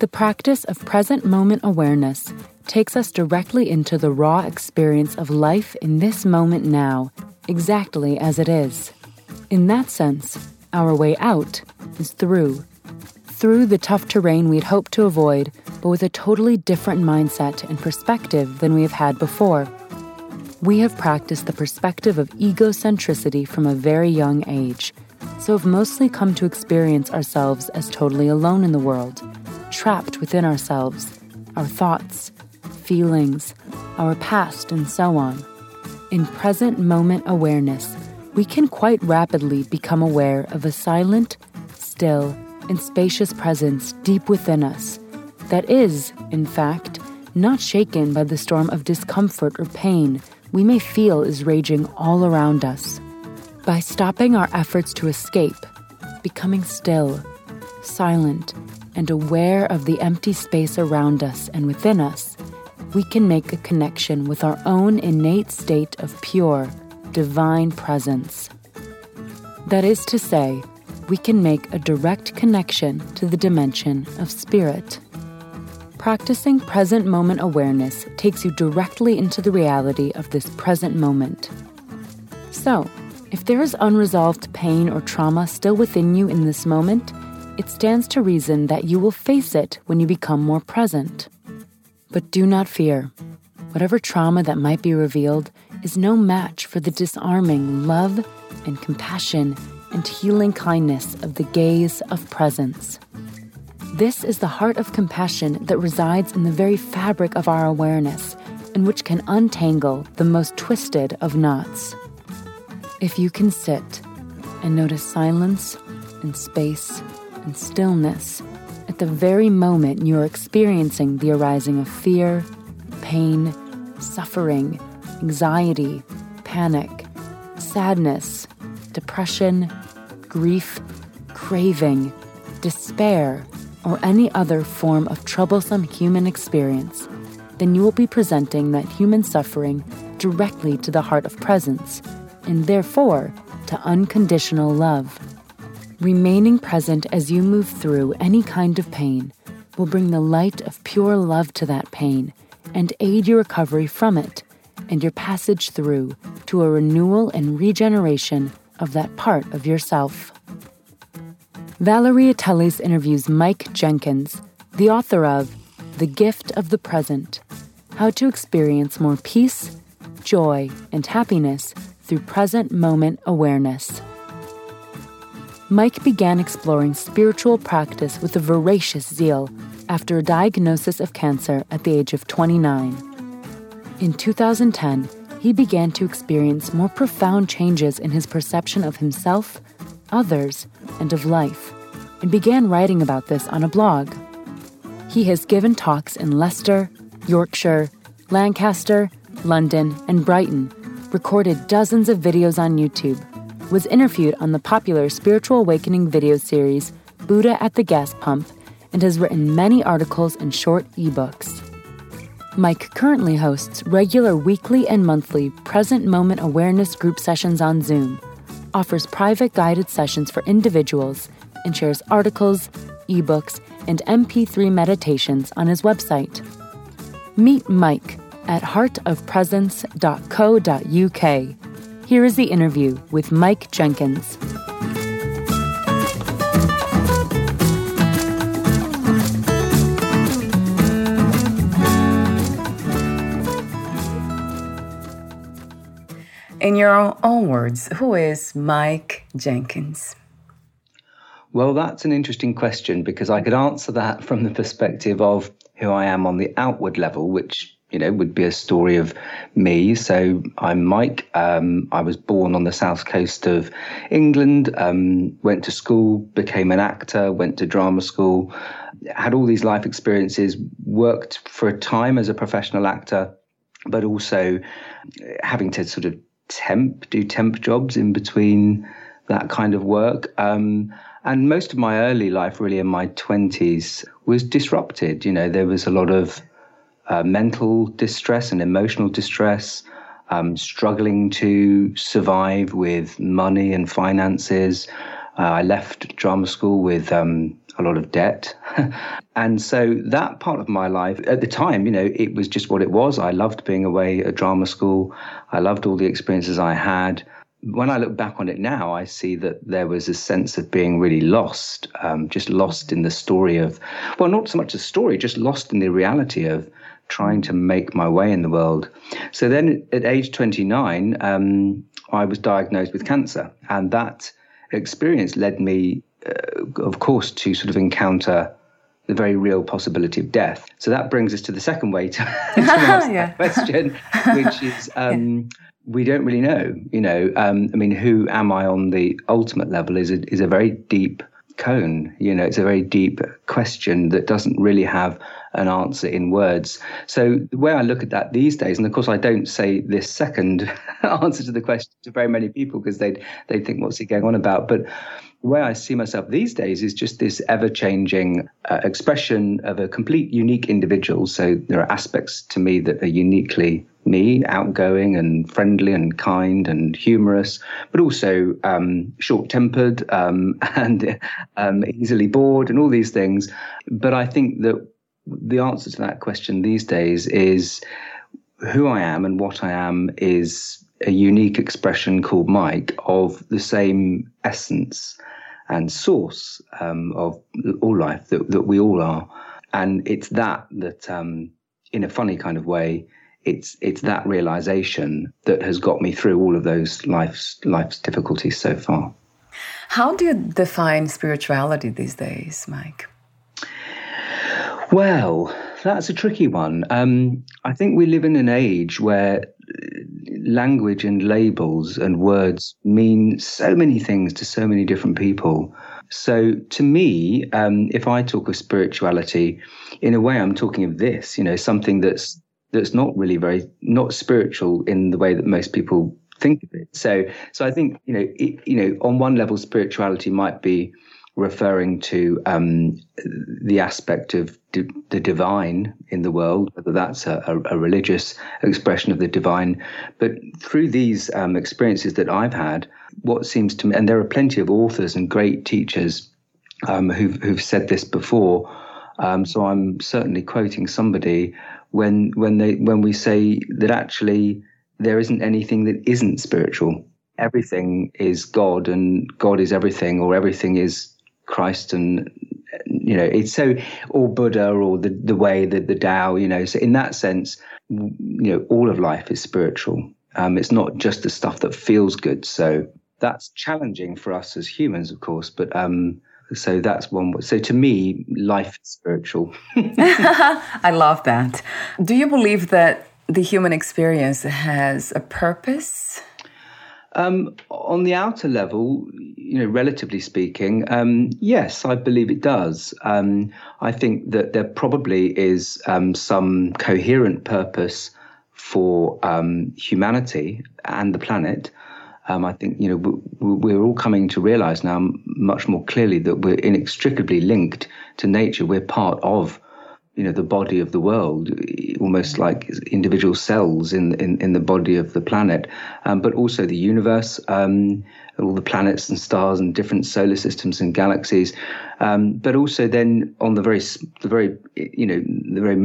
The practice of present moment awareness takes us directly into the raw experience of life in this moment now, exactly as it is. In that sense, our way out is through. Through the tough terrain we'd hoped to avoid, but with a totally different mindset and perspective than we have had before. We have practiced the perspective of egocentricity from a very young age, so have mostly come to experience ourselves as totally alone in the world, trapped within ourselves, our thoughts, feelings, our past, and so on. In present moment awareness, we can quite rapidly become aware of a silent, still, and spacious presence deep within us that is, in fact, not shaken by the storm of discomfort or pain we may feel is raging all around us. By stopping our efforts to escape, becoming still, silent, and aware of the empty space around us and within us, we can make a connection with our own innate state of pure, divine presence. That is to say, we can make a direct connection to the dimension of spirit. Practicing present moment awareness takes you directly into the reality of this present moment. So, if there is unresolved pain or trauma still within you in this moment, it stands to reason that you will face it when you become more present. But do not fear. Whatever trauma that might be revealed is no match for the disarming love and compassion and healing kindness of the gaze of presence. This is the heart of compassion that resides in the very fabric of our awareness and which can untangle the most twisted of knots. If you can sit and notice silence and space and stillness at the very moment you are experiencing the arising of fear, pain, suffering, anxiety, panic, sadness, depression, grief, craving, despair, or any other form of troublesome human experience, then you will be presenting that human suffering directly to the heart of presence, and therefore to unconditional love. Remaining present as you move through any kind of pain will bring the light of pure love to that pain and aid your recovery from it and your passage through to a renewal and regeneration of that part of yourself. Valeria Teles interviews Mike Jenkins, the author of The Gift of the Present How to Experience More Peace, Joy, and Happiness Through Present Moment Awareness. Mike began exploring spiritual practice with a voracious zeal after a diagnosis of cancer at the age of 29. In 2010, he began to experience more profound changes in his perception of himself, others, and of life, and began writing about this on a blog. He has given talks in Leicester, Yorkshire, Lancaster, London, and Brighton, recorded dozens of videos on YouTube, was interviewed on the popular spiritual awakening video series Buddha at the Gas Pump and has written many articles and short ebooks. Mike currently hosts regular weekly and monthly present moment awareness group sessions on Zoom, offers private guided sessions for individuals, and shares articles, ebooks, and MP3 meditations on his website. Meet Mike at heartofpresence.co.uk here is the interview with Mike Jenkins. In your own words, who is Mike Jenkins? Well, that's an interesting question because I could answer that from the perspective of who I am on the outward level, which you know would be a story of me. So I'm Mike. Um, I was born on the south coast of England. Um, went to school, became an actor, went to drama school, had all these life experiences. Worked for a time as a professional actor, but also having to sort of temp, do temp jobs in between that kind of work. Um, and most of my early life, really in my 20s, was disrupted. You know, there was a lot of uh, mental distress and emotional distress, um, struggling to survive with money and finances. Uh, I left drama school with um, a lot of debt. and so that part of my life, at the time, you know, it was just what it was. I loved being away at drama school, I loved all the experiences I had when I look back on it now, I see that there was a sense of being really lost, um, just lost in the story of, well, not so much the story, just lost in the reality of trying to make my way in the world. So then at age 29, um, I was diagnosed with cancer. And that experience led me, uh, of course, to sort of encounter the very real possibility of death. So that brings us to the second way to, to answer yeah. that question, which is. Um, yeah we don't really know. You know, um, I mean, who am I on the ultimate level is a, is a very deep cone. You know, it's a very deep question that doesn't really have an answer in words. So the way I look at that these days, and of course I don't say this second answer to the question to very many people because they'd they think what's he going on about, but the way I see myself these days is just this ever changing uh, expression of a complete unique individual. So there are aspects to me that are uniquely me, outgoing and friendly and kind and humorous, but also um, short tempered um, and um, easily bored and all these things. But I think that the answer to that question these days is who I am and what I am is a unique expression called Mike of the same essence and source um, of all life that, that we all are. And it's that that, um, in a funny kind of way, it's it's that realization that has got me through all of those life's life's difficulties so far. How do you define spirituality these days, Mike? Well, that's a tricky one. Um, I think we live in an age where language and labels and words mean so many things to so many different people. So to me, um, if I talk of spirituality, in a way, I'm talking of this. You know, something that's that's not really very not spiritual in the way that most people think of it. So, so I think you know, it, you know, on one level, spirituality might be referring to um, the aspect of di- the divine in the world, whether that's a, a, a, religious expression of the divine. But through these um, experiences that I've had, what seems to me, and there are plenty of authors and great teachers um, who've, who've said this before. Um, so I'm certainly quoting somebody when when they when we say that actually there isn't anything that isn't spiritual. Everything is God, and God is everything, or everything is Christ and you know it's so or Buddha or the the way the the Tao you know. So in that sense you know all of life is spiritual. Um, it's not just the stuff that feels good. So that's challenging for us as humans of course but um so that's one so to me life is spiritual I love that do you believe that the human experience has a purpose um, on the outer level, you know, relatively speaking, um, yes, I believe it does. Um, I think that there probably is um, some coherent purpose for um, humanity and the planet. Um, I think you know we're all coming to realize now much more clearly that we're inextricably linked to nature. We're part of you know the body of the world, almost like individual cells in in, in the body of the planet, um, but also the universe, um, all the planets and stars and different solar systems and galaxies, um, but also then on the very the very you know the very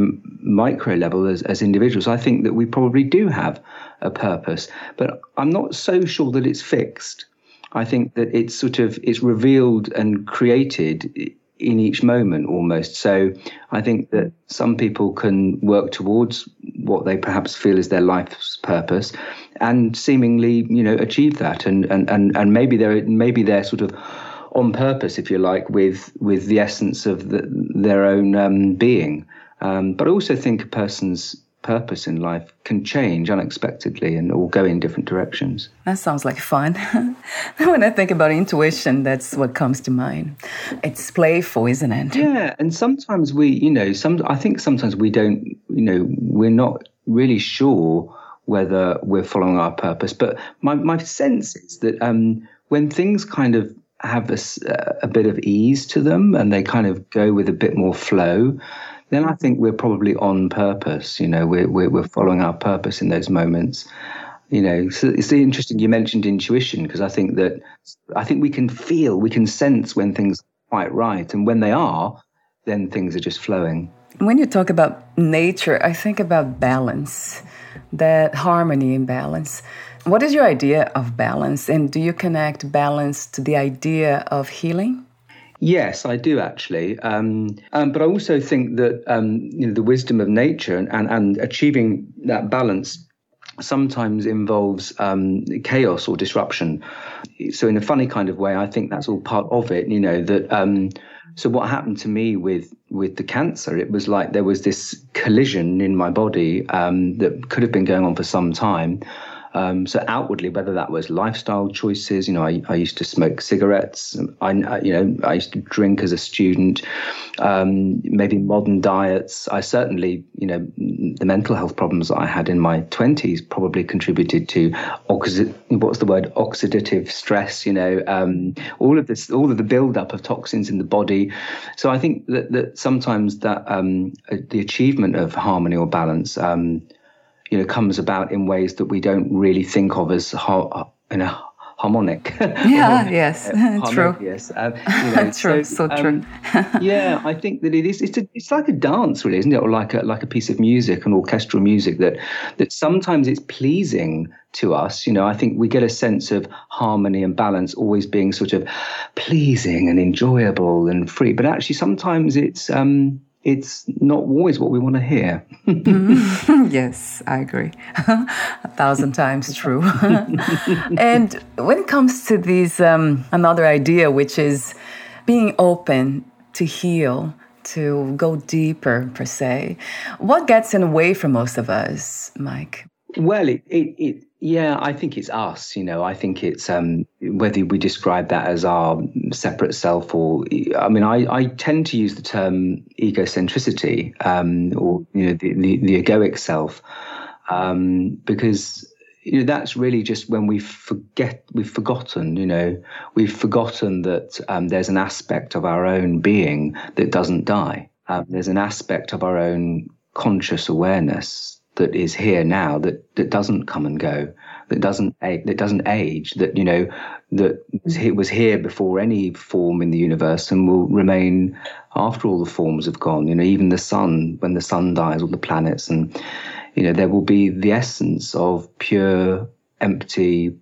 micro level as, as individuals, I think that we probably do have a purpose, but I'm not so sure that it's fixed. I think that it's sort of it's revealed and created in each moment almost. So I think that some people can work towards what they perhaps feel is their life's purpose and seemingly, you know, achieve that. And, and, and, and maybe they're, maybe they're sort of on purpose, if you like, with, with the essence of the, their own um, being. Um, but I also think a person's purpose in life can change unexpectedly and all go in different directions. That sounds like fun. when I think about intuition, that's what comes to mind. It's playful, isn't it? Yeah, and sometimes we, you know, some I think sometimes we don't, you know, we're not really sure whether we're following our purpose. But my my sense is that um, when things kind of have a, a bit of ease to them and they kind of go with a bit more flow then I think we're probably on purpose. You know, we're, we're, we're following our purpose in those moments. You know, so it's interesting you mentioned intuition because I think that I think we can feel, we can sense when things are quite right, and when they are, then things are just flowing. When you talk about nature, I think about balance, that harmony and balance. What is your idea of balance, and do you connect balance to the idea of healing? Yes, I do actually. Um, um, but I also think that um, you know, the wisdom of nature and, and, and achieving that balance sometimes involves um, chaos or disruption. So, in a funny kind of way, I think that's all part of it. You know that. Um, so, what happened to me with with the cancer? It was like there was this collision in my body um, that could have been going on for some time. Um, so outwardly, whether that was lifestyle choices, you know, I, I used to smoke cigarettes. I, you know, I used to drink as a student. Um, maybe modern diets. I certainly, you know, the mental health problems I had in my twenties probably contributed to oxi- what's the word oxidative stress. You know, um, all of this, all of the buildup of toxins in the body. So I think that that sometimes that um, the achievement of harmony or balance um, you know, comes about in ways that we don't really think of as ha- in a harmonic. Yeah, yes, true. Yes, um, you know, true, so, so um, true. yeah, I think that it is. It's a, it's like a dance, really, isn't it? Or like a like a piece of music, an orchestral music that that sometimes it's pleasing to us. You know, I think we get a sense of harmony and balance always being sort of pleasing and enjoyable and free, but actually sometimes it's um it's not always what we want to hear. mm-hmm. Yes, I agree. a thousand times true. and when it comes to these, um, another idea, which is being open to heal, to go deeper, per se, what gets in the way for most of us, Mike? Well, it, it, it yeah, I think it's us. You know, I think it's um, whether we describe that as our separate self or, I mean, I, I tend to use the term egocentricity um, or you know the, the, the egoic self um, because you know that's really just when we forget we've forgotten. You know, we've forgotten that um, there's an aspect of our own being that doesn't die. Um, there's an aspect of our own conscious awareness that is here now that that doesn't come and go that doesn't that doesn't age that you know that it was here before any form in the universe and will remain after all the forms have gone. You know even the sun when the sun dies all the planets and you know there will be the essence of pure empty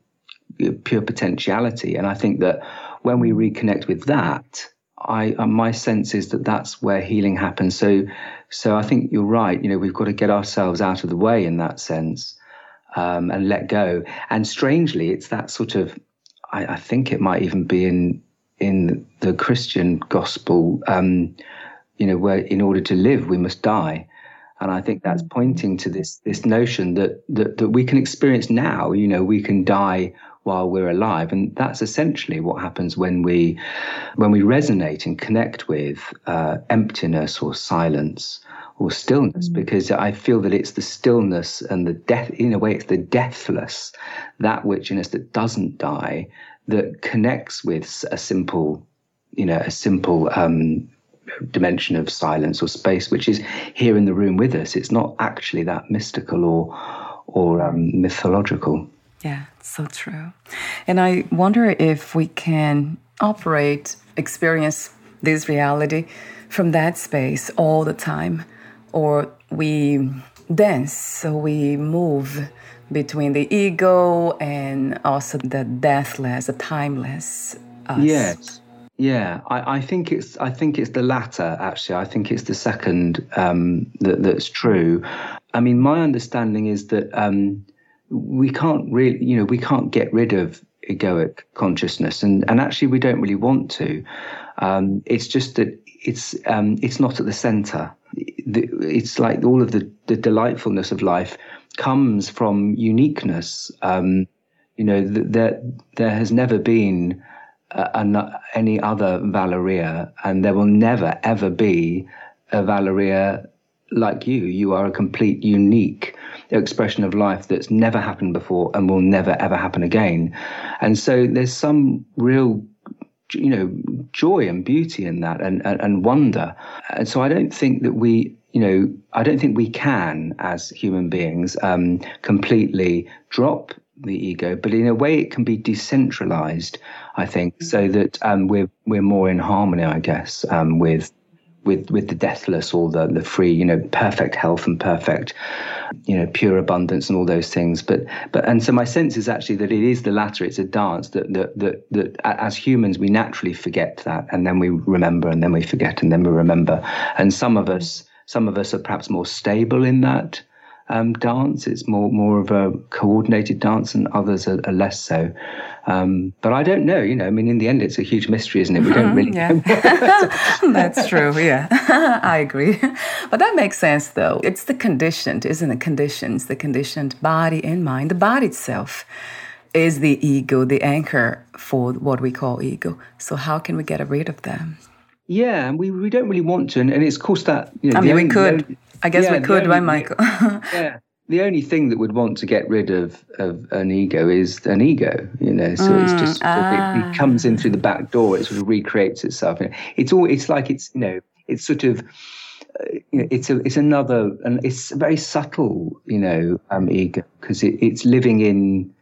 pure potentiality. And i think that when we reconnect with that I uh, my sense is that that's where healing happens. So, so I think you're right. You know, we've got to get ourselves out of the way in that sense um, and let go. And strangely, it's that sort of. I, I think it might even be in in the Christian gospel. Um, you know, where in order to live, we must die. And I think that's pointing to this this notion that, that that we can experience now. You know, we can die while we're alive. And that's essentially what happens when we when we resonate and connect with uh, emptiness or silence or stillness mm. because i feel that it's the stillness and the death in a way it's the deathless that which in us that doesn't die that connects with a simple you know a simple um, dimension of silence or space which is here in the room with us. It's not actually that mystical or or um, mythological. Yeah, so true. And I wonder if we can operate, experience this reality from that space all the time, or we dance, so we move between the ego and also the deathless, the timeless us. Yes. Yeah, I, I, think it's I think it's the latter. Actually, I think it's the second um, that, that's true. I mean, my understanding is that um, we can't really, you know, we can't get rid of egoic consciousness, and and actually, we don't really want to. Um, it's just that it's um, it's not at the center. It's like all of the, the delightfulness of life comes from uniqueness. Um, you know, there there has never been any other Valeria, and there will never ever be a Valeria like you. You are a complete, unique expression of life that's never happened before and will never ever happen again. And so there's some real you know joy and beauty in that and, and, and wonder and so i don't think that we you know i don't think we can as human beings um, completely drop the ego, but in a way it can be decentralized. I think so that um, we're we're more in harmony, I guess, um, with with with the deathless or the the free, you know, perfect health and perfect, you know, pure abundance and all those things. But but and so my sense is actually that it is the latter. It's a dance that that that that as humans we naturally forget that, and then we remember, and then we forget, and then we remember. And some of us some of us are perhaps more stable in that um, dance. It's more more of a coordinated dance, and others are, are less so. Um, but I don't know. You know, I mean, in the end, it's a huge mystery, isn't it? We don't really. yeah. That's true. Yeah, I agree. But that makes sense, though. It's the conditioned, isn't it? Conditions, the conditioned body and mind. The body itself is the ego, the anchor for what we call ego. So how can we get rid of them? Yeah, and we, we don't really want to, and, and it's of course that you know, I mean we could. I guess yeah, we could, right, Michael? yeah. The only thing that would want to get rid of, of an ego is an ego, you know. So mm, it's just ah. it, it, comes in through the back door. It sort of recreates itself. It's all. It's like it's you know. It's sort of. Uh, you know, it's a. It's another, and it's a very subtle, you know, um, ego because it, it's living in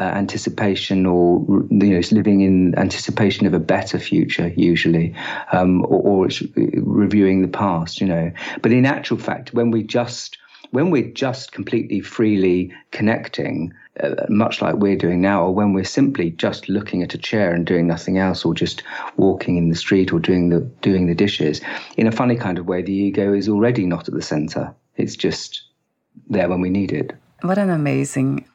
uh, anticipation or you know it's living in anticipation of a better future usually um, or, or, it's reviewing the past you know. But in actual fact when we just when we're just completely freely connecting uh, much like we're doing now or when we're simply just looking at a chair and doing nothing else or just walking in the street or doing the doing the dishes in a funny kind of way the ego is already not at the center. It's just there when we need it. What an amazing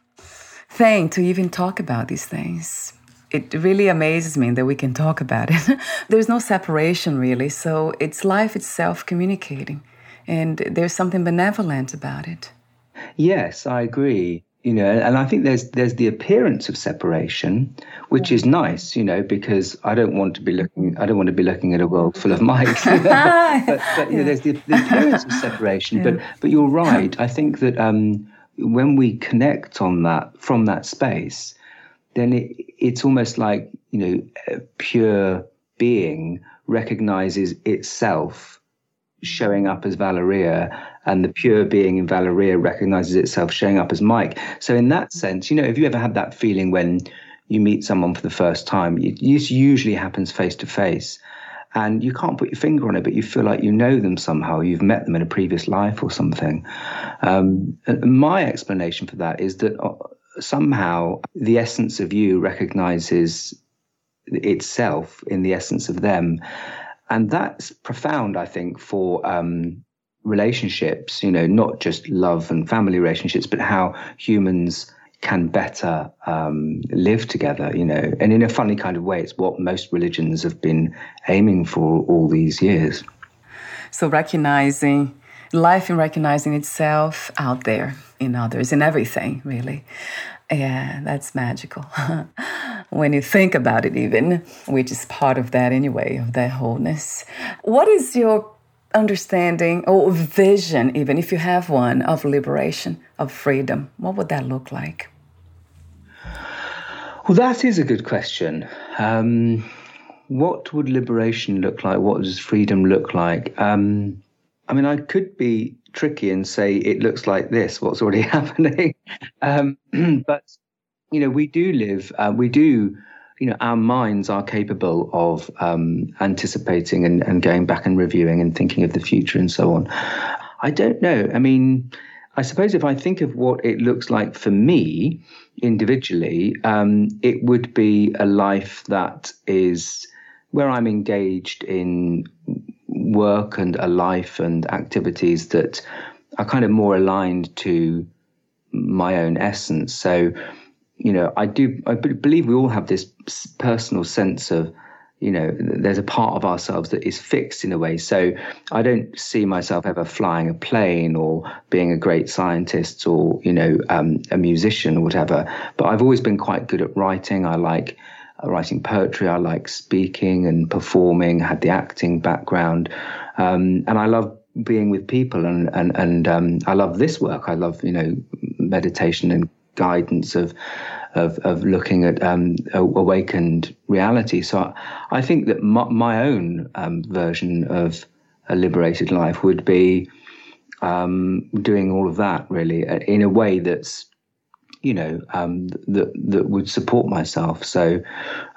thing to even talk about these things. It really amazes me that we can talk about it. there's no separation really, so it's life itself communicating, and there's something benevolent about it. Yes, I agree. You know, and I think there's there's the appearance of separation, which is nice, you know, because I don't want to be looking I don't want to be looking at a world full of Mikes. but, but you know, there's the, the appearance of separation. Yeah. But but you're right. I think that um, when we connect on that from that space, then it, it's almost like you know pure being recognizes itself showing up as Valeria, and the pure being in Valeria recognizes itself showing up as Mike. So in that sense, you know, have you ever had that feeling when you meet someone for the first time? It usually happens face to face and you can't put your finger on it, but you feel like you know them somehow. You've met them in a previous life or something. Um, my explanation for that is that uh, somehow the essence of you recognizes itself in the essence of them. And that's profound, I think, for um, relationships, you know, not just love and family relationships, but how humans can better um, live together, you know, and in a funny kind of way, it's what most religions have been aiming for all these years. So recognizing life and recognizing itself out there in others, in everything, really. Yeah, that's magical. when you think about it, even, which is part of that anyway, of that wholeness. What is your understanding or vision, even if you have one, of liberation, of freedom? What would that look like? Well, that is a good question. Um, what would liberation look like? What does freedom look like? Um, I mean, I could be tricky and say it looks like this, what's already happening. Um, but, you know, we do live, uh, we do, you know, our minds are capable of um, anticipating and, and going back and reviewing and thinking of the future and so on. I don't know. I mean, I suppose if I think of what it looks like for me individually, um, it would be a life that is where I'm engaged in work and a life and activities that are kind of more aligned to my own essence. So, you know, I do, I believe we all have this personal sense of, you know, there's a part of ourselves that is fixed in a way. So I don't see myself ever flying a plane or being a great scientist or, you know, um, a musician or whatever. But I've always been quite good at writing. I like uh, writing poetry. I like speaking and performing, had the acting background. Um, and I love being with people and and and um, I love this work. I love you know meditation and guidance of of, of looking at um, awakened reality. So I, think that my, my own um, version of a liberated life would be um, doing all of that really uh, in a way that's you know um, that that would support myself. So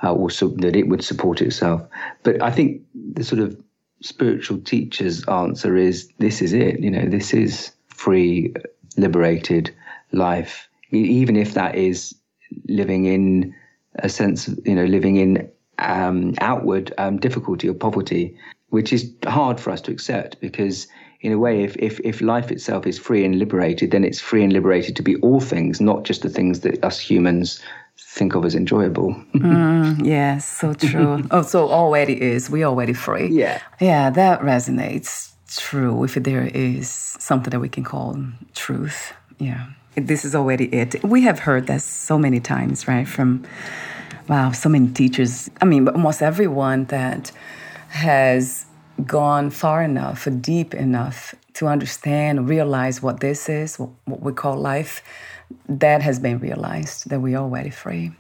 uh, that it would support itself. But I think the sort of spiritual teacher's answer is this is it. You know, this is free, liberated life, even if that is living in a sense of, you know, living in um, outward um, difficulty or poverty, which is hard for us to accept because in a way, if, if, if life itself is free and liberated, then it's free and liberated to be all things, not just the things that us humans think of as enjoyable. mm, yes, so true. oh, so already is. We already free. Yeah. Yeah, that resonates. True. If there is something that we can call truth. Yeah. This is already it. We have heard this so many times, right? From, wow, so many teachers. I mean, almost everyone that has gone far enough, or deep enough to understand, realize what this is, what we call life, that has been realized that we're already free.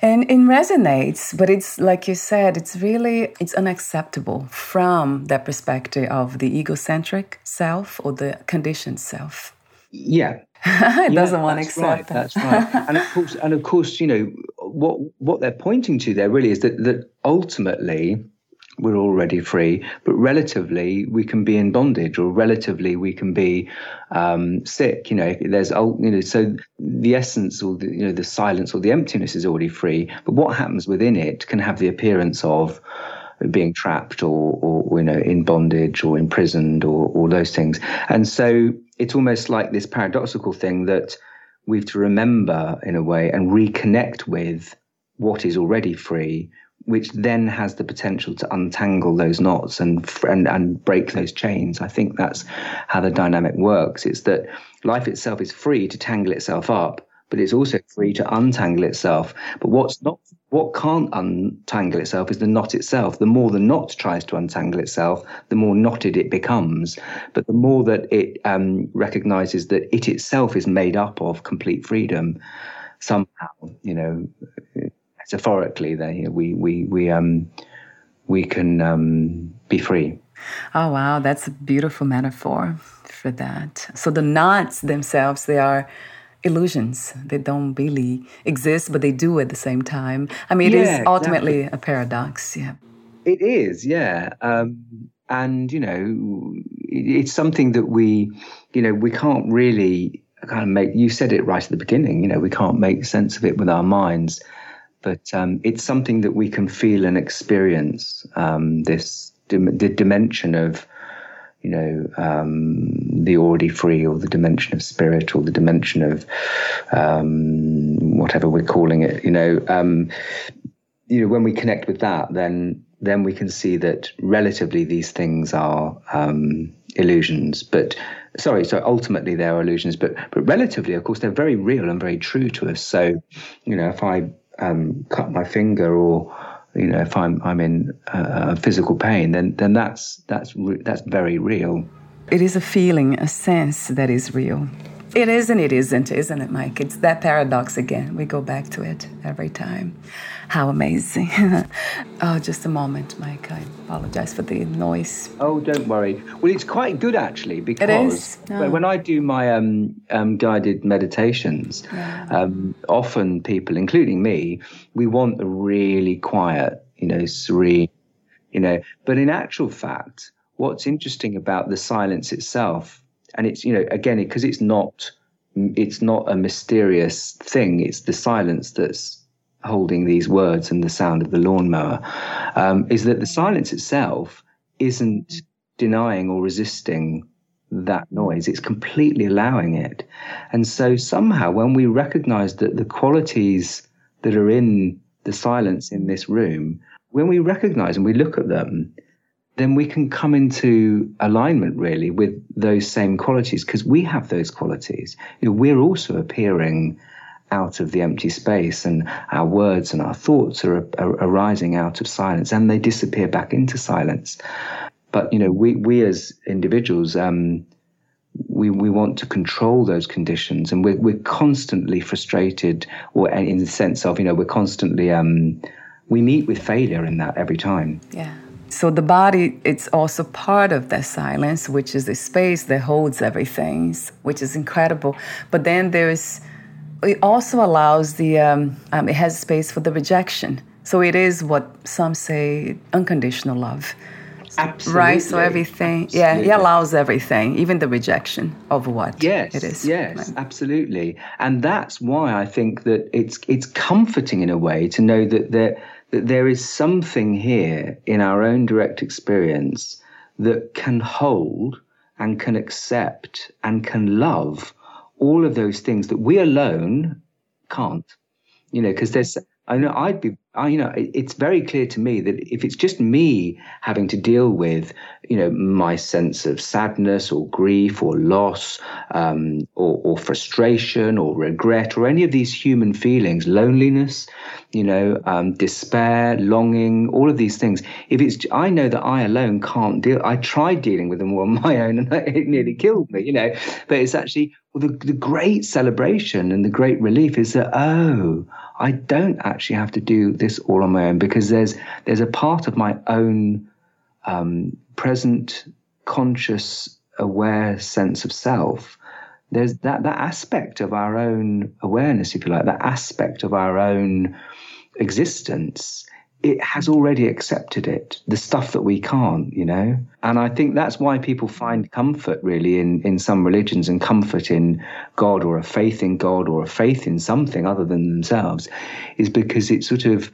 And it resonates, but it's like you said, it's really it's unacceptable from that perspective of the egocentric self or the conditioned self. Yeah. it yeah, doesn't want to accept right, that. That's right. and of course and of course, you know, what what they're pointing to there really is that that ultimately we're already free, but relatively we can be in bondage, or relatively we can be um, sick. You know, there's you know, so the essence or the you know the silence or the emptiness is already free, but what happens within it can have the appearance of being trapped or, or you know in bondage or imprisoned or all those things and so it's almost like this paradoxical thing that we've to remember in a way and reconnect with what is already free which then has the potential to untangle those knots and, and and break those chains. I think that's how the dynamic works. It's that life itself is free to tangle itself up, but it's also free to untangle itself. But what's not what can't untangle itself is the knot itself. The more the knot tries to untangle itself, the more knotted it becomes. But the more that it um, recognizes that it itself is made up of complete freedom, somehow, you know, metaphorically there we we we um we can um, be free oh wow that's a beautiful metaphor for that so the knots themselves they are illusions they don't really exist but they do at the same time i mean it yeah, is ultimately exactly. a paradox yeah it is yeah um, and you know it's something that we you know we can't really kind of make you said it right at the beginning you know we can't make sense of it with our minds but um, it's something that we can feel and experience. Um, this dim- the dimension of, you know, um, the already free, or the dimension of spirit, or the dimension of um, whatever we're calling it. You know, um, you know, when we connect with that, then then we can see that relatively these things are um, illusions, but sorry, so ultimately they are illusions, but but relatively, of course, they're very real and very true to us. So, you know, if I um, cut my finger or you know if I'm I'm in uh, physical pain, then then that's that's that's very real. It is a feeling, a sense that is real. It is and it isn't, isn't it, Mike? It's that paradox again. We go back to it every time. How amazing. oh, just a moment, Mike. I apologize for the noise. Oh, don't worry. Well, it's quite good actually because oh. when I do my um, um, guided meditations, yeah. um, often people, including me, we want a really quiet, you know, serene, you know, but in actual fact, what's interesting about the silence itself, and it's, you know, again, because it, it's not it's not a mysterious thing. It's the silence that's holding these words and the sound of the lawnmower, um, is that the silence itself isn't denying or resisting that noise. It's completely allowing it. And so somehow when we recognize that the qualities that are in the silence in this room, when we recognize and we look at them, then we can come into alignment really with those same qualities because we have those qualities. You know, we're also appearing out of the empty space and our words and our thoughts are, are arising out of silence and they disappear back into silence. But, you know, we, we as individuals, um, we, we want to control those conditions and we're, we're constantly frustrated or in the sense of, you know, we're constantly, um, we meet with failure in that every time. Yeah. So the body, it's also part of that silence, which is the space that holds everything, which is incredible. But then there's, it also allows the, um, um, it has space for the rejection. So it is what some say unconditional love. Absolutely. Right. So everything, absolutely. yeah, it allows everything, even the rejection of what yes, it is. Yes, right. absolutely. And that's why I think that it's it's comforting in a way to know that there that there is something here in our own direct experience that can hold and can accept and can love all of those things that we alone can't. You know, because there's I know I'd be, I, you know, it's very clear to me that if it's just me having to deal with, you know, my sense of sadness or grief or loss um, or, or, frustration or regret or any of these human feelings, loneliness, you know, um, despair, longing, all of these things. If it's, I know that I alone can't deal. I tried dealing with them all on my own, and it nearly killed me, you know. But it's actually well, the the great celebration and the great relief is that oh I don't actually have to do this all on my own because there's there's a part of my own um, present, conscious, aware sense of self. There's that that aspect of our own awareness, if you like, that aspect of our own existence it has already accepted it, the stuff that we can't, you know? And I think that's why people find comfort really in, in some religions and comfort in God or a faith in God or a faith in something other than themselves is because it sort of,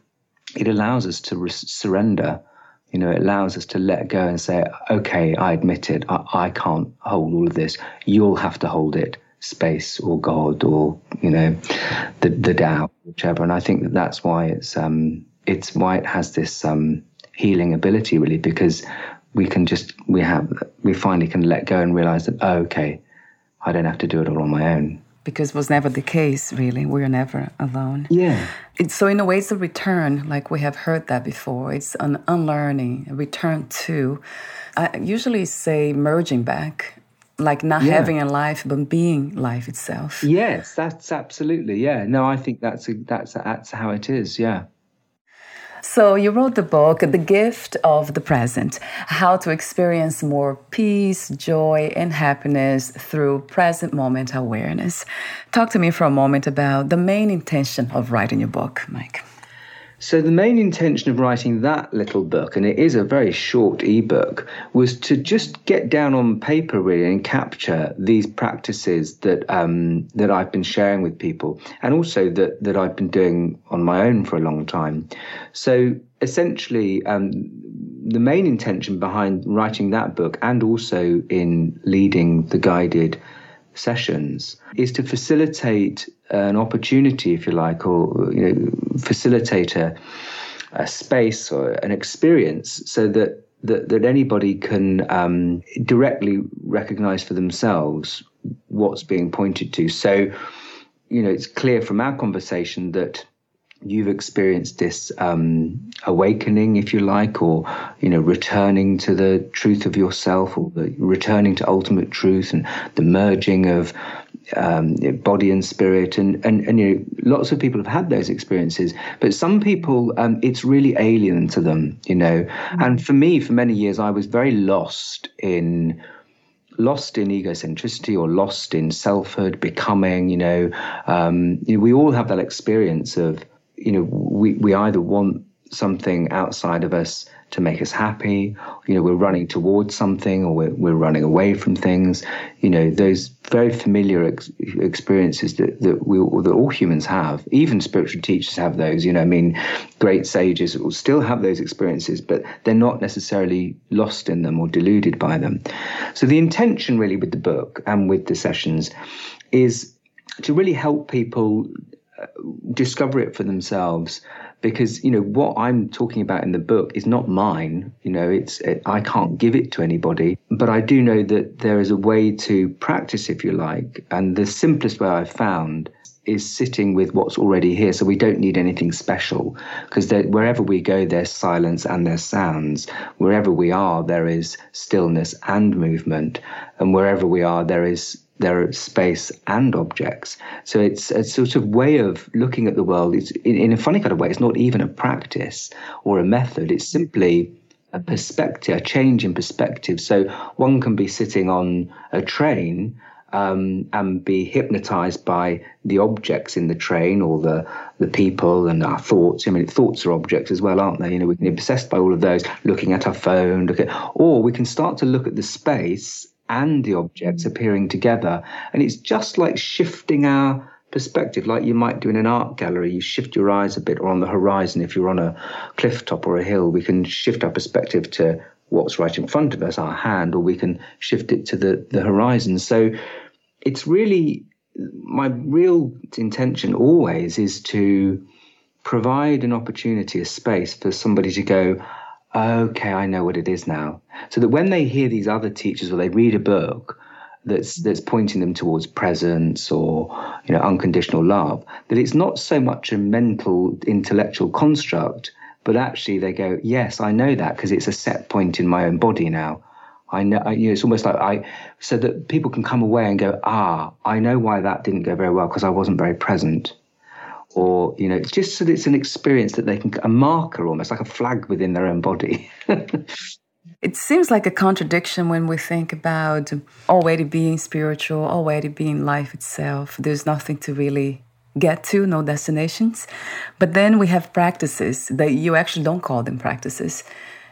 it allows us to re- surrender. You know, it allows us to let go and say, okay, I admit it. I, I can't hold all of this. You'll have to hold it space or God or, you know, the, the Tao, whichever. And I think that that's why it's, um, it's why it has this um, healing ability, really, because we can just we have we finally can let go and realize that oh, okay, I don't have to do it all on my own. Because it was never the case, really. We are never alone. Yeah. It's, so in a way, it's a return, like we have heard that before. It's an unlearning, a return to. I usually say merging back like not yeah. having a life but being life itself yes that's absolutely yeah no i think that's a, that's that's how it is yeah so, you wrote the book, The Gift of the Present How to Experience More Peace, Joy, and Happiness Through Present Moment Awareness. Talk to me for a moment about the main intention of writing your book, Mike. So, the main intention of writing that little book, and it is a very short ebook, was to just get down on paper really and capture these practices that um, that I've been sharing with people, and also that that I've been doing on my own for a long time. So, essentially, um, the main intention behind writing that book, and also in leading the guided sessions, is to facilitate an opportunity, if you like, or you know, facilitate a, a space or an experience so that that, that anybody can um, directly recognize for themselves what's being pointed to. So, you know, it's clear from our conversation that you've experienced this um, awakening, if you like, or you know, returning to the truth of yourself, or the, returning to ultimate truth, and the merging of um, body and spirit, and, and and you know, lots of people have had those experiences, but some people um, it's really alien to them, you know. Mm-hmm. And for me, for many years, I was very lost in lost in egocentricity or lost in selfhood, becoming. You know, um, you know, we all have that experience of you know we we either want something outside of us to make us happy. You know, we're running towards something or we're, we're running away from things. You know, those very familiar ex- experiences that, that we that all humans have, even spiritual teachers have those. You know, I mean, great sages will still have those experiences, but they're not necessarily lost in them or deluded by them. So the intention really with the book and with the sessions is to really help people discover it for themselves because you know what I'm talking about in the book is not mine. You know, it's it, I can't give it to anybody, but I do know that there is a way to practice, if you like, and the simplest way I've found is sitting with what's already here. So we don't need anything special because wherever we go, there's silence and there's sounds. Wherever we are, there is stillness and movement, and wherever we are, there is there are space and objects. So it's a sort of way of looking at the world. It's in, in, a funny kind of way. It's not even a practice or a method. It's simply a perspective, a change in perspective. So one can be sitting on a train um, and be hypnotized by the objects in the train or the the people and our thoughts. I mean, thoughts are objects as well, aren't they? You know, we can be obsessed by all of those, looking at our phone, look at, or we can start to look at the space and the objects hmm. appearing together. And it's just like shifting our perspective, like you might do in an art gallery. You shift your eyes a bit, or on the horizon, if you're on a cliff top or a hill, we can shift our perspective to what's right in front of us, our hand, or we can shift it to the, the horizon. So it's really my real intention always is to provide an opportunity, a space for somebody to go, okay, I know what it is now. So that when they hear these other teachers or they read a book that's that's pointing them towards presence or you know unconditional love, that it's not so much a mental intellectual construct, but actually they go, yes, I know that because it's a set point in my own body now. I know, I, you know, it's almost like I, so that people can come away and go, ah, I know why that didn't go very well because I wasn't very present or you know just so that it's an experience that they can a marker almost like a flag within their own body. It seems like a contradiction when we think about already being spiritual already being life itself. There's nothing to really get to no destinations. But then we have practices that you actually don't call them practices.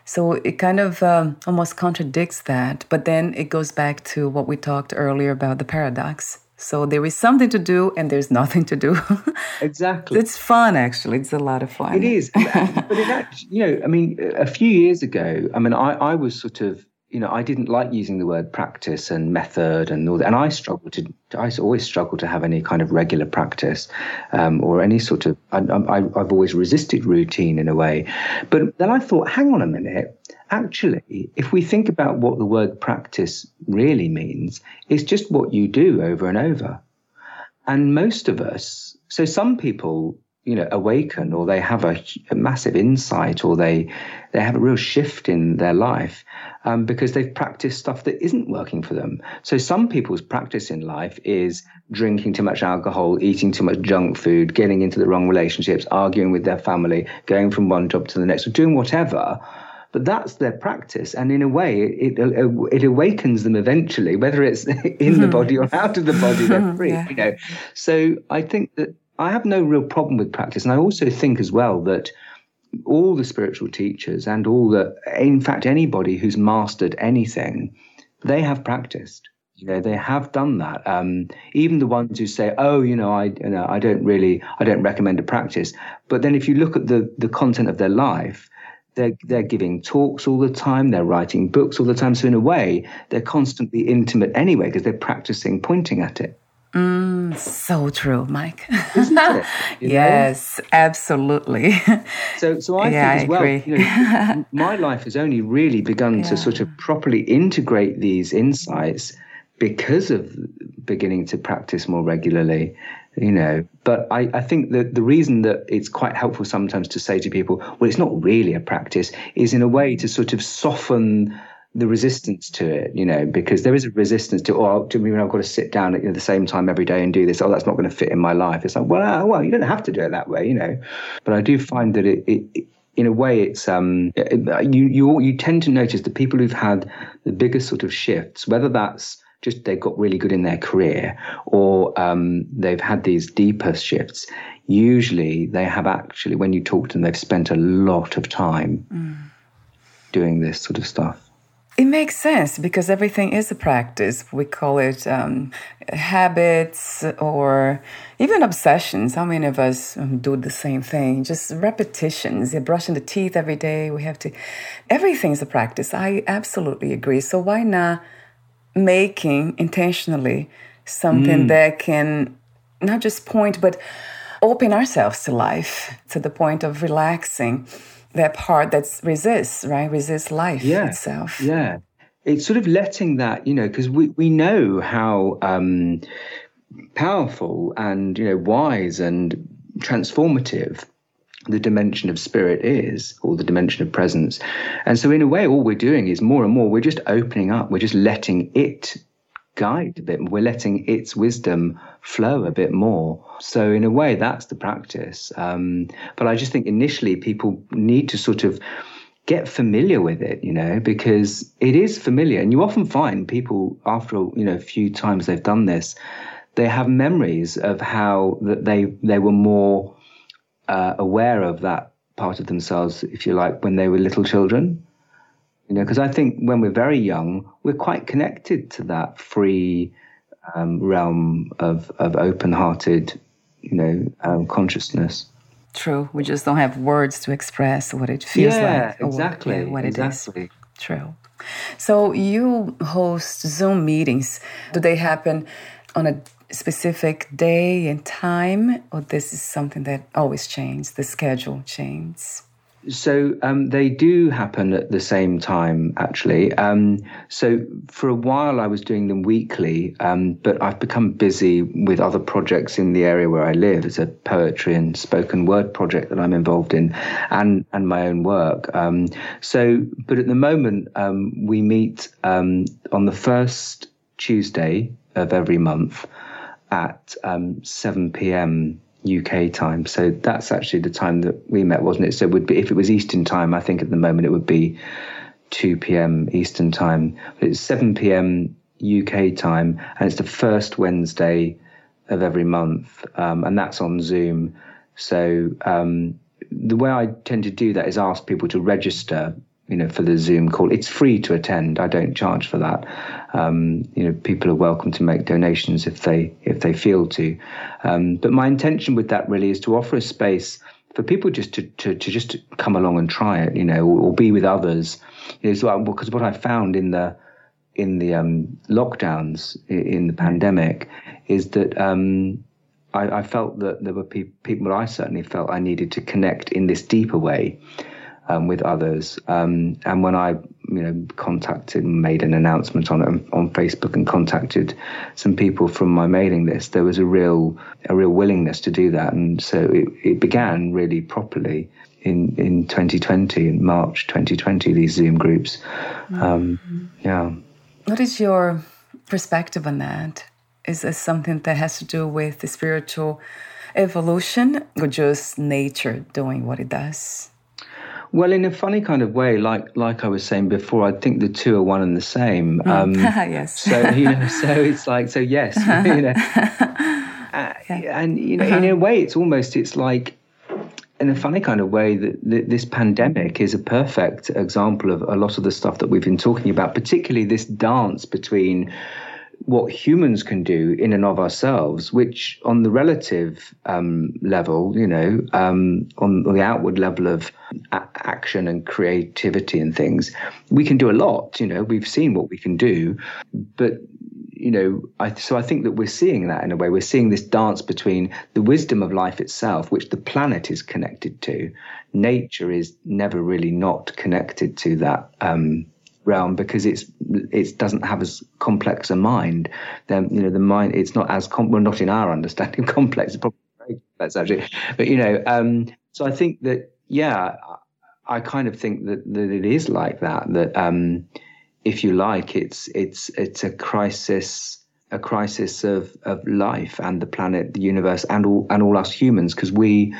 So it kind of um, almost contradicts that. But then it goes back to what we talked earlier about the paradox so there is something to do and there's nothing to do. exactly. It's fun, actually. It's a lot of fun. It is. but it actually, you know, I mean, a few years ago, I mean, I, I was sort of, you know, I didn't like using the word practice and method and all that. And I struggled to, I always struggled to have any kind of regular practice um, or any sort of, I, I, I've always resisted routine in a way. But then I thought, hang on a minute actually, if we think about what the word practice really means, it's just what you do over and over. And most of us, so some people, you know, awaken or they have a, a massive insight or they they have a real shift in their life um, because they've practiced stuff that isn't working for them. So some people's practice in life is drinking too much alcohol, eating too much junk food, getting into the wrong relationships, arguing with their family, going from one job to the next, or doing whatever but that's their practice and in a way it, it, it awakens them eventually whether it's in the body or out of the body they're free yeah. you know. So i think that i have no real problem with practice and i also think as well that all the spiritual teachers and all the in fact anybody who's mastered anything they have practiced you know they have done that. Um, even the ones who say oh you know i you know i don't really i don't recommend a practice but then if you look at the the content of their life they're, they're giving talks all the time, they're writing books all the time. So, in a way, they're constantly intimate anyway because they're practicing pointing at it. Mm, so true, Mike. It, yes, know? absolutely. So, so I yeah, think as well, you know, my life has only really begun yeah. to sort of properly integrate these insights because of beginning to practice more regularly you know but I, I think that the reason that it's quite helpful sometimes to say to people well it's not really a practice is in a way to sort of soften the resistance to it, you know, because there is a resistance to, oh, to me, I've got to sit down at the same time every day and do this. Oh, that's not going to fit in my life. It's like, well, well, you don't have to do it that way, you know. But I do find that it, it in a way, it's um, you you you tend to notice the people who've had the biggest sort of shifts, whether that's just they've got really good in their career or um, they've had these deeper shifts, usually they have actually, when you talk to them, they've spent a lot of time mm. doing this sort of stuff. It makes sense because everything is a practice. We call it um, habits or even obsessions. How many of us um, do the same thing? Just repetitions. You're brushing the teeth every day. We have to. Everything's a practice. I absolutely agree. So why not making intentionally something mm. that can not just point, but open ourselves to life to the point of relaxing that part that resists, right? Resists life yeah. itself. Yeah. It's sort of letting that, you know, because we, we know how um, powerful and, you know, wise and transformative the dimension of spirit is, or the dimension of presence. And so, in a way, all we're doing is more and more, we're just opening up, we're just letting it guide a bit. We're letting its wisdom flow a bit more. So in a way, that's the practice. Um, but I just think initially people need to sort of get familiar with it, you know, because it is familiar. And you often find people after you know a few times they've done this, they have memories of how that they they were more uh, aware of that part of themselves, if you like, when they were little children. You know, because I think when we're very young, we're quite connected to that free um, realm of of open-hearted, you know, um, consciousness. True. We just don't have words to express what it feels yeah, like. Exactly. What, yeah, what exactly. it is. True. So you host Zoom meetings. Do they happen on a specific day and time, or this is something that always changes? The schedule changes. So um, they do happen at the same time, actually. Um, so for a while, I was doing them weekly, um, but I've become busy with other projects in the area where I live. It's a poetry and spoken word project that I'm involved in, and and my own work. Um, so, but at the moment, um, we meet um, on the first Tuesday of every month at 7 p.m. UK time. So that's actually the time that we met, wasn't it? So it would be if it was Eastern time, I think at the moment it would be 2 p.m. Eastern time. But it's 7 p.m. UK time, and it's the first Wednesday of every month, um, and that's on Zoom. So um, the way I tend to do that is ask people to register you know, for the Zoom call. It's free to attend. I don't charge for that. Um, you know, people are welcome to make donations if they if they feel to. Um, but my intention with that really is to offer a space for people just to, to, to just come along and try it, you know, or, or be with others. Know, because what I found in the in the um, lockdowns in the pandemic is that um, I, I, felt that there were pe- people. I certainly felt I needed to connect in this deeper way um, with others. Um, and when I, you know, contacted and made an announcement on on Facebook and contacted some people from my mailing list, there was a real a real willingness to do that, and so it, it began really properly in in 2020 in March 2020. These Zoom groups, um, mm-hmm. yeah. What is your perspective on that? Is this something that has to do with the spiritual evolution or just nature doing what it does? Well, in a funny kind of way, like like I was saying before, I think the two are one and the same. Mm. Um, yes. So you know, so it's like so yes, you know, uh, and you know, in a way, it's almost it's like in a funny kind of way that this pandemic is a perfect example of a lot of the stuff that we've been talking about, particularly this dance between what humans can do in and of ourselves, which on the relative um, level, you know, um, on the outward level of a- action and creativity and things, we can do a lot. You know, we've seen what we can do, but you know, I, so I think that we're seeing that in a way. We're seeing this dance between the wisdom of life itself, which the planet is connected to. Nature is never really not connected to that. Um, realm because it's it doesn't have as complex a mind. Then you know the mind it's not as com- well not in our understanding complex. It's probably actually, but you know. Um, so I think that yeah, I kind of think that that it is like that. That um, if you like, it's it's it's a crisis a crisis of, of life and the planet, the universe, and all and all us humans, because we,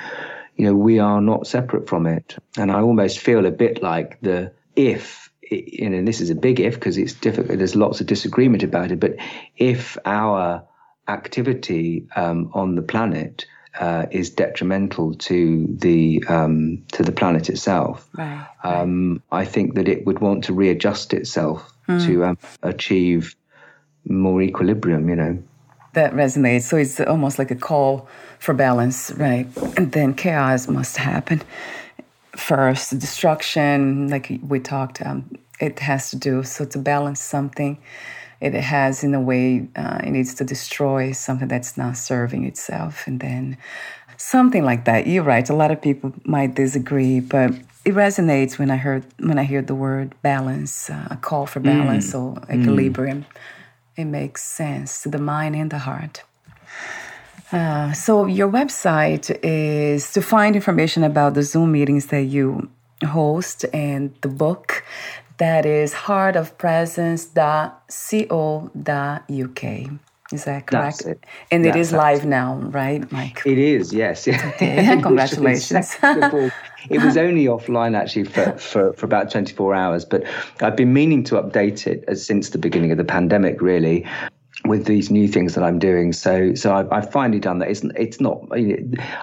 you know, we are not separate from it. And I almost feel a bit like the if you know, this is a big if because it's difficult. There's lots of disagreement about it. But if our activity um, on the planet uh, is detrimental to the um, to the planet itself, right, um, I think that it would want to readjust itself mm. to um, achieve more equilibrium. You know, that resonates. So it's almost like a call for balance, right? And then chaos must happen first. Destruction, like we talked, um, it has to do so to balance something it has in a way uh, it needs to destroy something that's not serving itself and then something like that you're right a lot of people might disagree but it resonates when i heard when i hear the word balance uh, a call for balance mm. or equilibrium mm. it makes sense to the mind and the heart uh, so your website is to find information about the zoom meetings that you host and the book that is heartofpresence.co.uk. Is that correct? And it is live now, right, Mike? It is, yes. Okay. Congratulations. it was only offline actually for, for, for about 24 hours, but I've been meaning to update it since the beginning of the pandemic, really with these new things that I'm doing. So, so I've, I've finally done that. It's, it's not.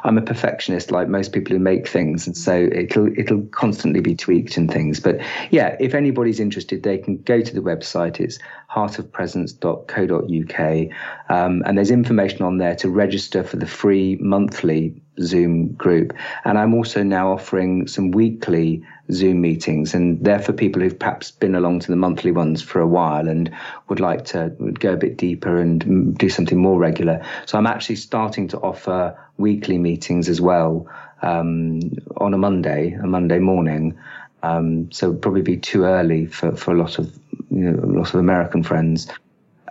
I'm a perfectionist, like most people who make things, and so it'll it'll constantly be tweaked and things. But yeah, if anybody's interested, they can go to the website. It's heartofpresence.co.uk, um, and there's information on there to register for the free monthly Zoom group. And I'm also now offering some weekly Zoom meetings, and they're for people who've perhaps been along to the monthly ones for a while and would like to go a bit deeper and do something more regular. So I'm actually starting to offer weekly meetings as well um, on a Monday, a Monday morning. Um, so probably be too early for, for a lot of you know, a lot of American friends.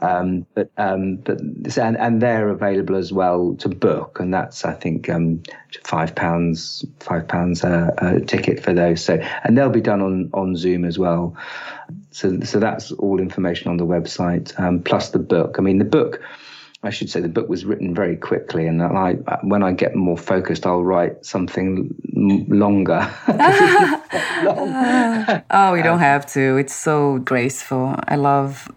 Um, but um, but and, and they're available as well to book, and that's I think um, five pounds five pounds a, a, ticket for those. So and they'll be done on on Zoom as well. So so that's all information on the website um, plus the book. I mean the book. I should say the book was written very quickly, and I, when I get more focused, I'll write something longer. long. oh, we don't have to. It's so graceful. I love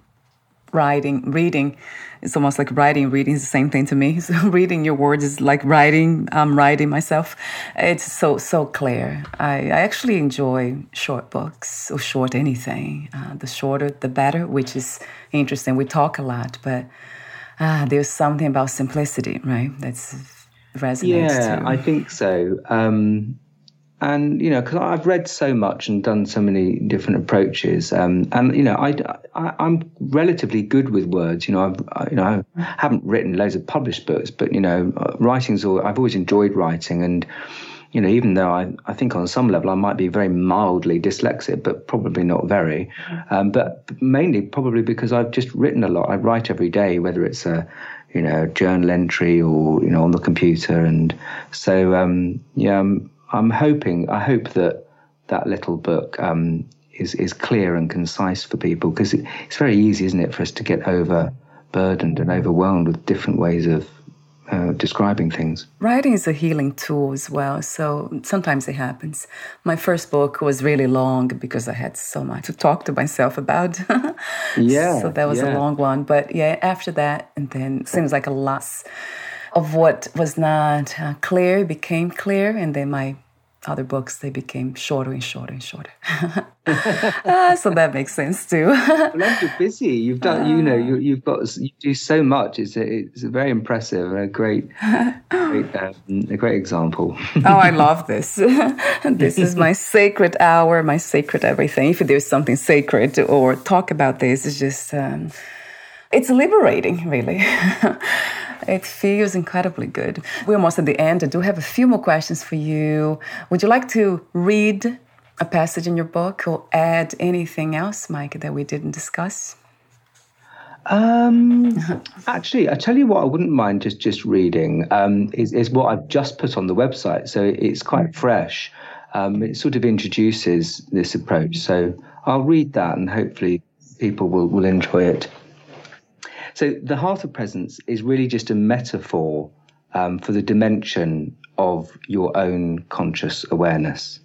writing, reading. It's almost like writing. Reading is the same thing to me. So reading your words is like writing. I'm writing myself. It's so so clear. I, I actually enjoy short books or short anything. Uh, the shorter, the better. Which is interesting. We talk a lot, but uh, there's something about simplicity, right? That's resonates. Yeah, too. I think so. Um, and you know because i've read so much and done so many different approaches um, and you know I, I am relatively good with words you know i've I, you know i haven't written loads of published books but you know writing's all i've always enjoyed writing and you know even though i i think on some level i might be very mildly dyslexic but probably not very. Um, but mainly probably because i've just written a lot. I write every day whether it's a you know journal entry or you know on the computer. And so um, yeah um, I'm hoping, I hope that that little book um, is is clear and concise for people because it, it's very easy, isn't it, for us to get overburdened and overwhelmed with different ways of uh, describing things. Writing is a healing tool as well. So sometimes it happens. My first book was really long because I had so much to talk to myself about. yeah. So that was yeah. a long one. But yeah, after that, and then seems like a loss of what was not uh, clear became clear, and then my other books they became shorter and shorter and shorter. uh, so that makes sense too. well, you're busy. You've done, uh, you know, you, you've got you do so much. It's a, it's a very impressive and a great, great um, a great example. oh, I love this. this is my sacred hour, my sacred everything. If there's something sacred or talk about this, it's just. Um, it's liberating, really. it feels incredibly good. We're almost at the end. I do have a few more questions for you. Would you like to read a passage in your book or add anything else, Mike, that we didn't discuss? Um, actually, I tell you what, I wouldn't mind just just reading. Um, is is what I've just put on the website, so it's quite fresh. Um, it sort of introduces this approach, so I'll read that, and hopefully people will will enjoy it. So the heart of presence is really just a metaphor um, for the dimension of your own conscious awareness.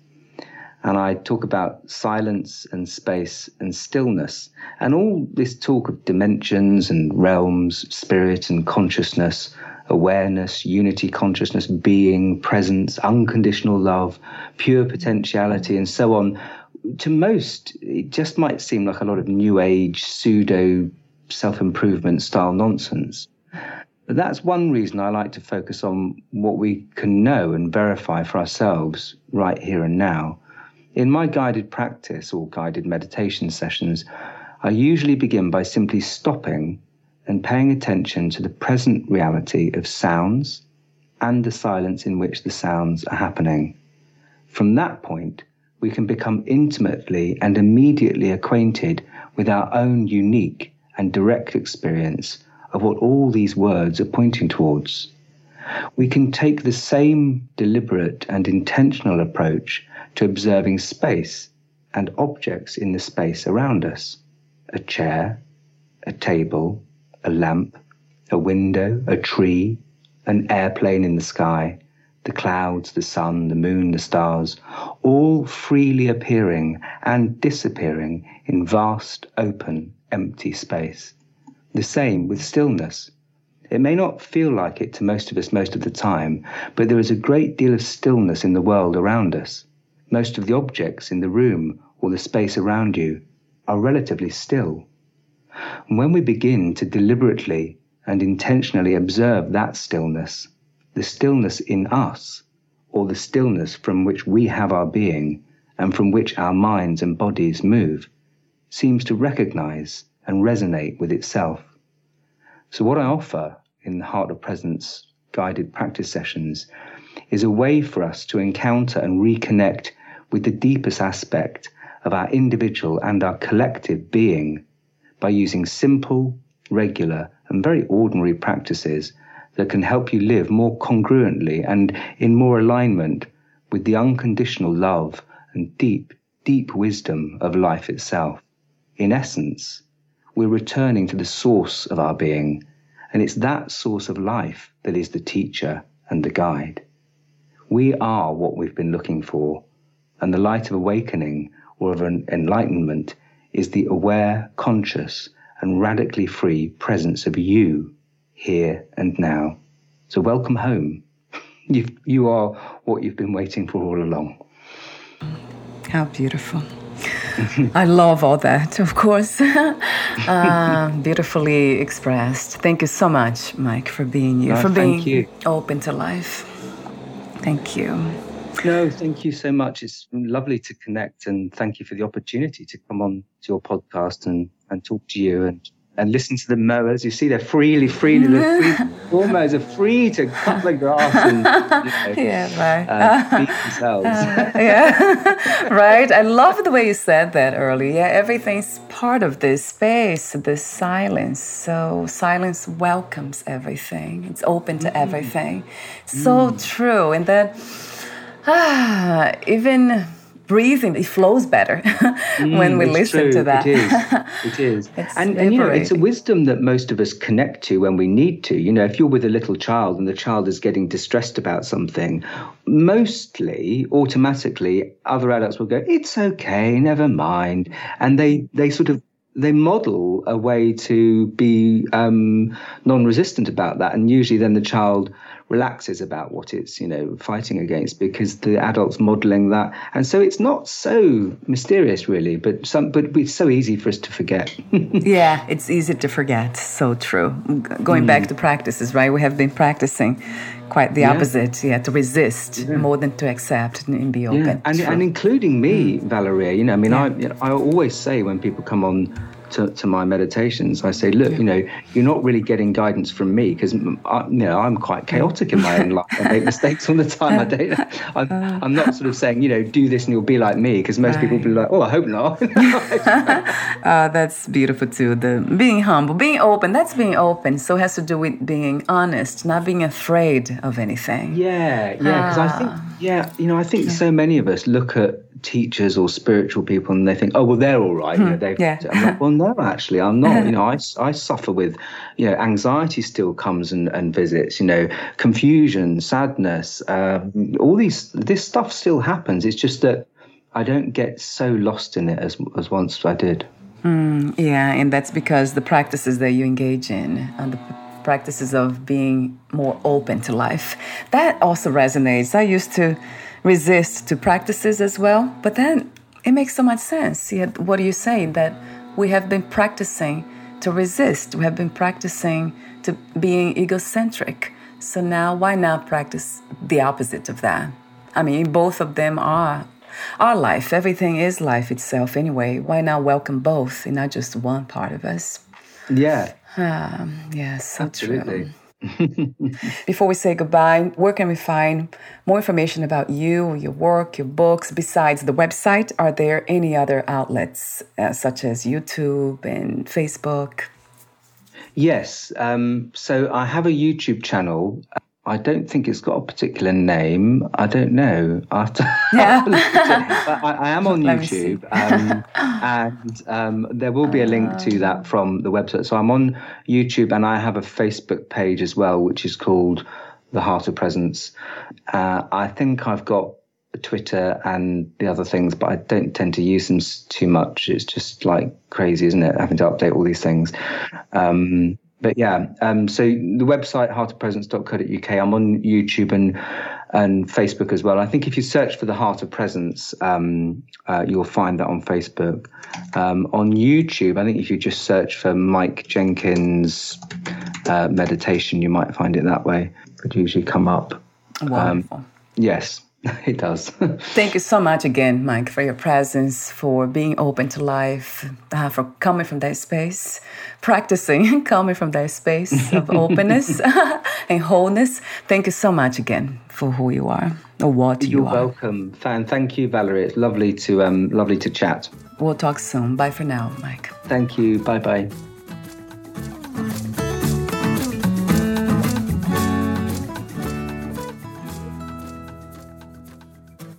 and I talk about silence and space and stillness. And all this talk of dimensions and realms, spirit and consciousness, awareness, unity consciousness, being, presence, unconditional love, pure potentiality, and so on. To most, it just might seem like a lot of new age, pseudo self improvement style nonsense. But that's one reason I like to focus on what we can know and verify for ourselves right here and now. In my guided practice or guided meditation sessions, I usually begin by simply stopping and paying attention to the present reality of sounds and the silence in which the sounds are happening. From that point, we can become intimately and immediately acquainted with our own unique and direct experience of what all these words are pointing towards. We can take the same deliberate and intentional approach to observing space and objects in the space around us a chair, a table, a lamp, a window, a tree, an airplane in the sky, the clouds, the sun, the moon, the stars, all freely appearing and disappearing in vast, open, empty space. The same with stillness. It may not feel like it to most of us most of the time, but there is a great deal of stillness in the world around us. Most of the objects in the room or the space around you are relatively still. And when we begin to deliberately and intentionally observe that stillness, the stillness in us, or the stillness from which we have our being and from which our minds and bodies move, seems to recognize and resonate with itself. So, what I offer in the Heart of Presence guided practice sessions is a way for us to encounter and reconnect with the deepest aspect of our individual and our collective being by using simple, regular, and very ordinary practices that can help you live more congruently and in more alignment with the unconditional love and deep, deep wisdom of life itself. In essence, we're returning to the source of our being, and it's that source of life that is the teacher and the guide. We are what we've been looking for, and the light of awakening or of an enlightenment is the aware, conscious, and radically free presence of you here and now. So, welcome home. you you are what you've been waiting for all along. How beautiful. I love all that, of course. uh, beautifully expressed. Thank you so much, Mike, for being you, no, for being you. open to life. Thank you. No, thank you so much. It's lovely to connect, and thank you for the opportunity to come on to your podcast and, and talk to you and and listen to the mowers. You see, they're freely, freely, the free, mowers are free to cut the grass and you know, yeah, right. uh, themselves. Uh, yeah, right. I love the way you said that earlier. Yeah, everything's part of this space, this silence. So silence welcomes everything. It's open to mm. everything. So mm. true, and then, ah, even breathing it flows better when mm, we listen true. to that. it is. It is. And, and you know it's a wisdom that most of us connect to when we need to. You know if you're with a little child and the child is getting distressed about something mostly automatically other adults will go it's okay never mind. And they they sort of they model a way to be um, non-resistant about that. And usually then the child relaxes about what it's you know fighting against because the adults modeling that and so it's not so mysterious really but some but it's so easy for us to forget yeah it's easy to forget so true going mm. back to practices right we have been practicing quite the yeah. opposite yeah to resist yeah. more than to accept and be open yeah. and, and including me mm. valeria you know i mean I, you know, I always say when people come on to, to my meditations. I say, look, you know, you're not really getting guidance from me because you know I'm quite chaotic in my own life. I make mistakes all the time. I don't. I'm, uh. I'm not sort of saying, you know, do this and you'll be like me because most right. people will be like, oh, I hope not. uh, that's beautiful too. The being humble, being open. That's being open. So it has to do with being honest, not being afraid of anything. Yeah, yeah. Because I think, ah. yeah, you know, I think yeah. so many of us look at teachers or spiritual people and they think, oh, well, they're all right. You know, hmm. they've, yeah. I'm like, well, no, actually, I'm not. you know, I, I suffer with, you know, anxiety still comes and, and visits, you know, confusion, sadness, um, all these, this stuff still happens. It's just that I don't get so lost in it as as once I did. Mm, yeah, and that's because the practices that you engage in and the practices of being more open to life that also resonates. I used to resist to practices as well, but then it makes so much sense. What are you saying? That we have been practicing to resist. We have been practicing to being egocentric. So now, why not practice the opposite of that? I mean, both of them are our life. Everything is life itself anyway. Why not welcome both and not just one part of us? Yeah. Um, yeah, so Absolutely. true. Before we say goodbye, where can we find more information about you, your work, your books? Besides the website, are there any other outlets uh, such as YouTube and Facebook? Yes. Um, so I have a YouTube channel. I don't think it's got a particular name. I don't know. After yeah. I, I, am on YouTube, um, and um, there will be a link to that from the website. So I'm on YouTube, and I have a Facebook page as well, which is called the Heart of Presence. Uh, I think I've got Twitter and the other things, but I don't tend to use them too much. It's just like crazy, isn't it? Having to update all these things. Um, but yeah, um, so the website heartofpresence.co.uk. I'm on YouTube and and Facebook as well. I think if you search for the Heart of Presence, um, uh, you'll find that on Facebook. Um, on YouTube, I think if you just search for Mike Jenkins uh, meditation, you might find it that way. It would usually come up. Wonderful. Um, yes. It does. Thank you so much again, Mike, for your presence, for being open to life, uh, for coming from that space, practicing coming from that space of openness and wholeness. Thank you so much again for who you are or what You're you are. You're welcome, fan. Thank you, Valerie. It's lovely to um, lovely to chat. We'll talk soon. Bye for now, Mike. Thank you. Bye bye.